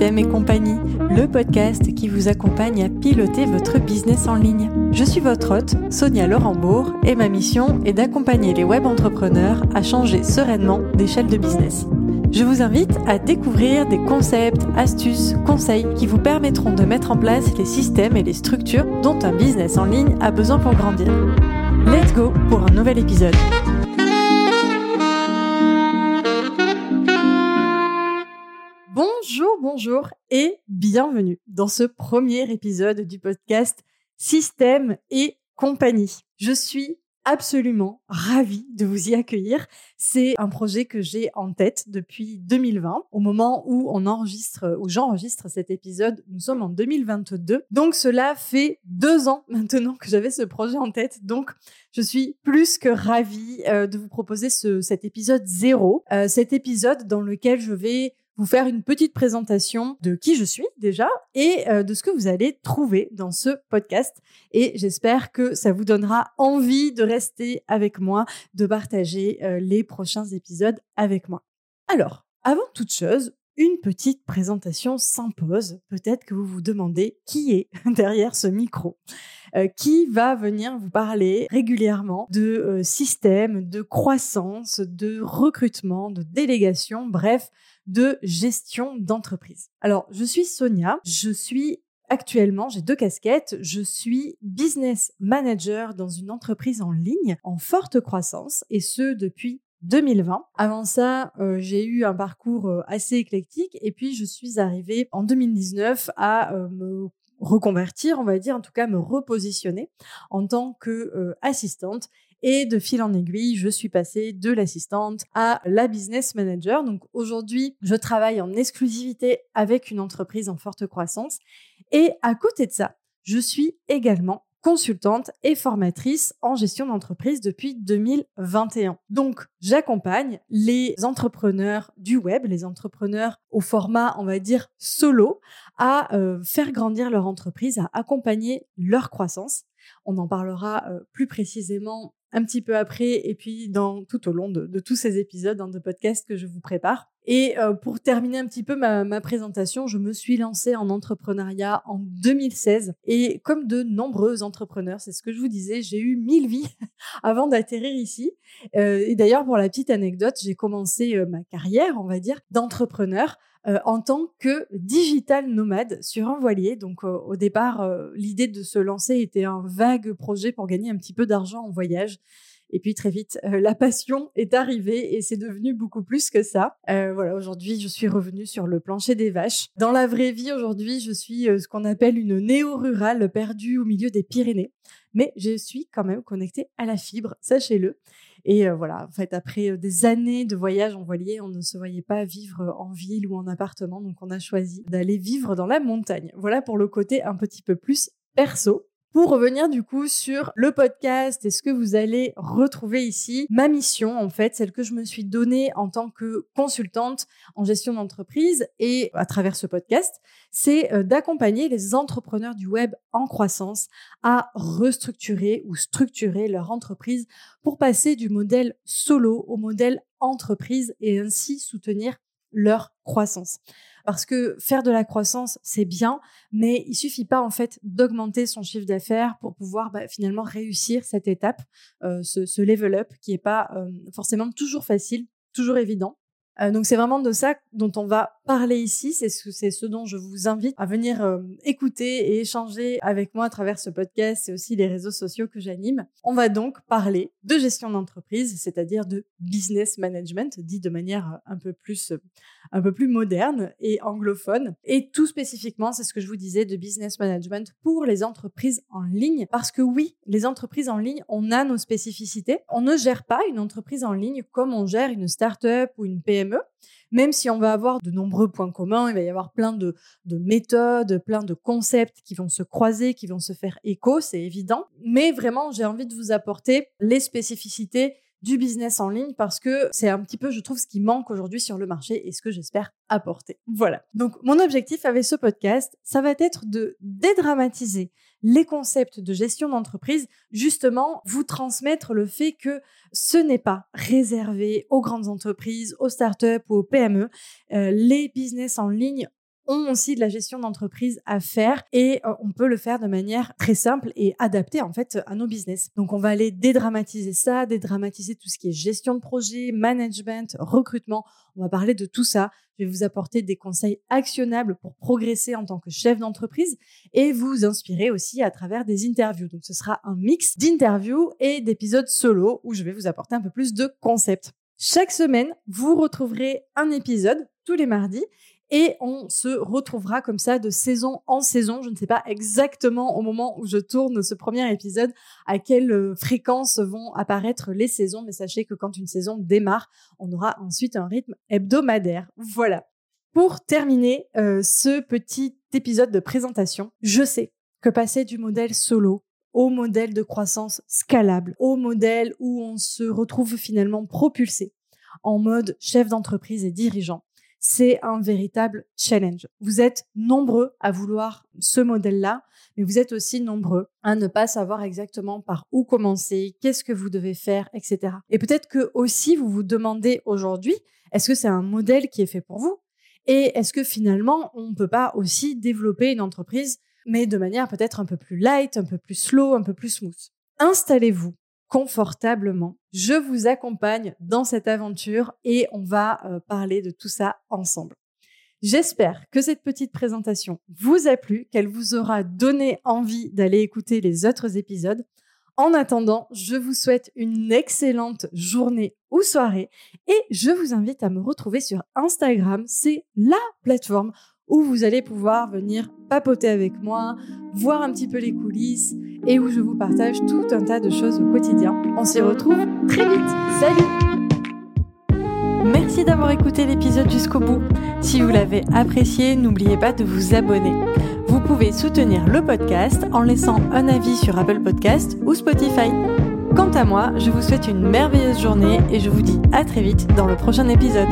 Et compagnie, le podcast qui vous accompagne à piloter votre business en ligne. Je suis votre hôte, Sonia Laurent-Bourg, et ma mission est d'accompagner les web entrepreneurs à changer sereinement d'échelle de business. Je vous invite à découvrir des concepts, astuces, conseils qui vous permettront de mettre en place les systèmes et les structures dont un business en ligne a besoin pour grandir. Let's go pour un nouvel épisode. Bonjour, et bienvenue dans ce premier épisode du podcast Système et compagnie. Je suis absolument ravie de vous y accueillir. C'est un projet que j'ai en tête depuis 2020. Au moment où on enregistre, où j'enregistre cet épisode, nous sommes en 2022. Donc cela fait deux ans maintenant que j'avais ce projet en tête. Donc je suis plus que ravie euh, de vous proposer ce, cet épisode zéro. Euh, cet épisode dans lequel je vais vous faire une petite présentation de qui je suis déjà et euh, de ce que vous allez trouver dans ce podcast. Et j'espère que ça vous donnera envie de rester avec moi, de partager euh, les prochains épisodes avec moi. Alors, avant toute chose, une petite présentation s'impose. Peut-être que vous vous demandez qui est derrière ce micro. Euh, qui va venir vous parler régulièrement de euh, système, de croissance, de recrutement, de délégation, bref, de gestion d'entreprise. Alors, je suis Sonia, je suis Actuellement, j'ai deux casquettes. Je suis business manager dans une entreprise en ligne en forte croissance et ce depuis 2020. Avant ça, euh, j'ai eu un parcours assez éclectique et puis je suis arrivée en 2019 à me reconvertir, on va dire, en tout cas me repositionner en tant que euh, assistante. Et de fil en aiguille, je suis passée de l'assistante à la business manager. Donc aujourd'hui, je travaille en exclusivité avec une entreprise en forte croissance. Et à côté de ça, je suis également consultante et formatrice en gestion d'entreprise depuis 2021. Donc, j'accompagne les entrepreneurs du web, les entrepreneurs au format, on va dire, solo, à euh, faire grandir leur entreprise, à accompagner leur croissance. On en parlera euh, plus précisément un petit peu après et puis dans tout au long de, tous ces épisodes hein, de podcast que je vous prépare. Et euh, pour terminer un petit peu ma, ma, présentation, je me suis lancée en entrepreneuriat en 2016 et comme de nombreux entrepreneurs, c'est ce que je vous disais, j'ai eu mille vies avant d'atterrir ici. Euh, et d'ailleurs, pour la petite anecdote, j'ai commencé euh, ma carrière, on va dire, d'entrepreneur euh, en tant que digital nomade sur un voilier. Donc au départ, l'idée de se lancer était un vague projet pour gagner un petit peu d'argent en voyage. Et puis très vite, la passion est arrivée et c'est devenu beaucoup plus que ça. voilà, aujourd'hui, je suis revenue sur le plancher des vaches. Dans la vraie vie, aujourd'hui, je suis ce qu'on appelle une néo-rurale perdue au milieu des Pyrénées. Mais je suis quand même connectée à la fibre, sachez-le. Et euh, voilà, en fait, après euh, des années de voyage en voilier, on ne se voyait pas vivre euh, en ville ou en appartement, donc on a choisi d'aller vivre dans la montagne. Voilà pour le côté un petit peu plus perso. Pour revenir du coup sur le podcast et ce que vous allez retrouver ici, ma mission en fait, celle que je me suis donnée en tant que consultante en gestion d'entreprise et à travers ce podcast, c'est euh, d'accompagner les entrepreneurs du web en croissance à restructurer ou structurer leur entreprise pour passer du modèle solo au modèle entreprise et ainsi soutenir leur croissance. Parce que faire de la croissance, c'est bien, mais il suffit pas en fait d'augmenter son chiffre d'affaires pour pouvoir bah, finalement réussir cette étape, euh, ce, ce, level up qui est pas euh, forcément toujours facile, toujours évident. Euh, donc c'est vraiment de ça dont on va parler ici. C'est ce, dont je vous invite à venir euh, écouter et échanger avec moi à travers ce podcast et aussi les réseaux sociaux que j'anime. On va donc parler de gestion d'entreprise, c'est-à-dire de business management, dit de manière un peu plus, un peu plus moderne et anglophone. Et tout spécifiquement, c'est ce que je vous disais de business management pour les entreprises en ligne. Parce que oui, les entreprises en ligne, on a nos spécificités. On ne gère pas une entreprise en ligne comme on gère une start-up ou une PME même si on va avoir de nombreux points communs, il va y avoir plein de, méthodes, plein de concepts qui vont se croiser, qui vont se faire écho, c'est évident. Mais vraiment, j'ai envie de vous apporter les spécificités du business en ligne parce que c'est un petit peu, je trouve, ce qui manque aujourd'hui sur le marché et ce que j'espère apporter. Voilà. Donc, mon objectif avec ce podcast, ça va être de dédramatiser les concepts de gestion d'entreprise, justement, vous transmettre le fait que ce n'est pas réservé aux grandes entreprises, aux startups ou aux PME. Euh, les business en ligne ont aussi de la gestion d'entreprise à faire et euh, on peut le faire de manière très simple et adaptée en fait à nos business. Donc on va aller dédramatiser ça, dédramatiser tout ce qui est gestion de projet, management, recrutement. On va parler de tout ça. Je vais vous apporter des conseils actionnables pour progresser en tant que chef d'entreprise et vous inspirer aussi à travers des interviews. Donc ce sera un mix d'interviews et d'épisodes solo où je vais vous apporter un peu plus de concepts. Chaque semaine, vous retrouverez un épisode tous les mardis et on se retrouvera comme ça de saison en saison. Je ne sais pas exactement au moment où je tourne ce premier épisode à quelle euh, fréquence vont apparaître les saisons, mais sachez que quand une saison démarre, on aura ensuite un rythme hebdomadaire. Voilà. Pour terminer euh, ce petit épisode de présentation, je sais que passer du modèle solo au modèle de croissance scalable, au modèle où on se retrouve finalement propulsé en mode chef d'entreprise et dirigeant. C'est un véritable challenge. Vous êtes nombreux à vouloir ce modèle-là, mais vous êtes aussi nombreux à ne pas savoir exactement par où commencer, qu'est-ce que vous devez faire, etc. Et peut-être que aussi vous vous demandez aujourd'hui, est-ce que c'est un modèle qui est fait pour vous? Et est-ce que finalement on ne peut pas aussi développer une entreprise mais de manière peut-être un peu plus light, un peu plus slow, un peu plus smooth? Installez-vous confortablement. Je vous accompagne dans cette aventure et on va euh, parler de tout ça ensemble. J'espère que cette petite présentation vous a plu, qu'elle vous aura donné envie d'aller écouter les autres épisodes. En attendant, je vous souhaite une excellente journée ou soirée et je vous invite à me retrouver sur Instagram. C'est la plateforme où vous allez pouvoir venir papoter avec moi, voir un petit peu les coulisses et où je vous partage tout un tas de choses au quotidien. On s'y retrouve très vite. Salut Merci d'avoir écouté l'épisode jusqu'au bout. Si vous l'avez apprécié, n'oubliez pas de vous abonner. Vous pouvez soutenir le podcast en laissant un avis sur Apple Podcast ou Spotify. Quant à moi, je vous souhaite une merveilleuse journée et je vous dis à très vite dans le prochain épisode.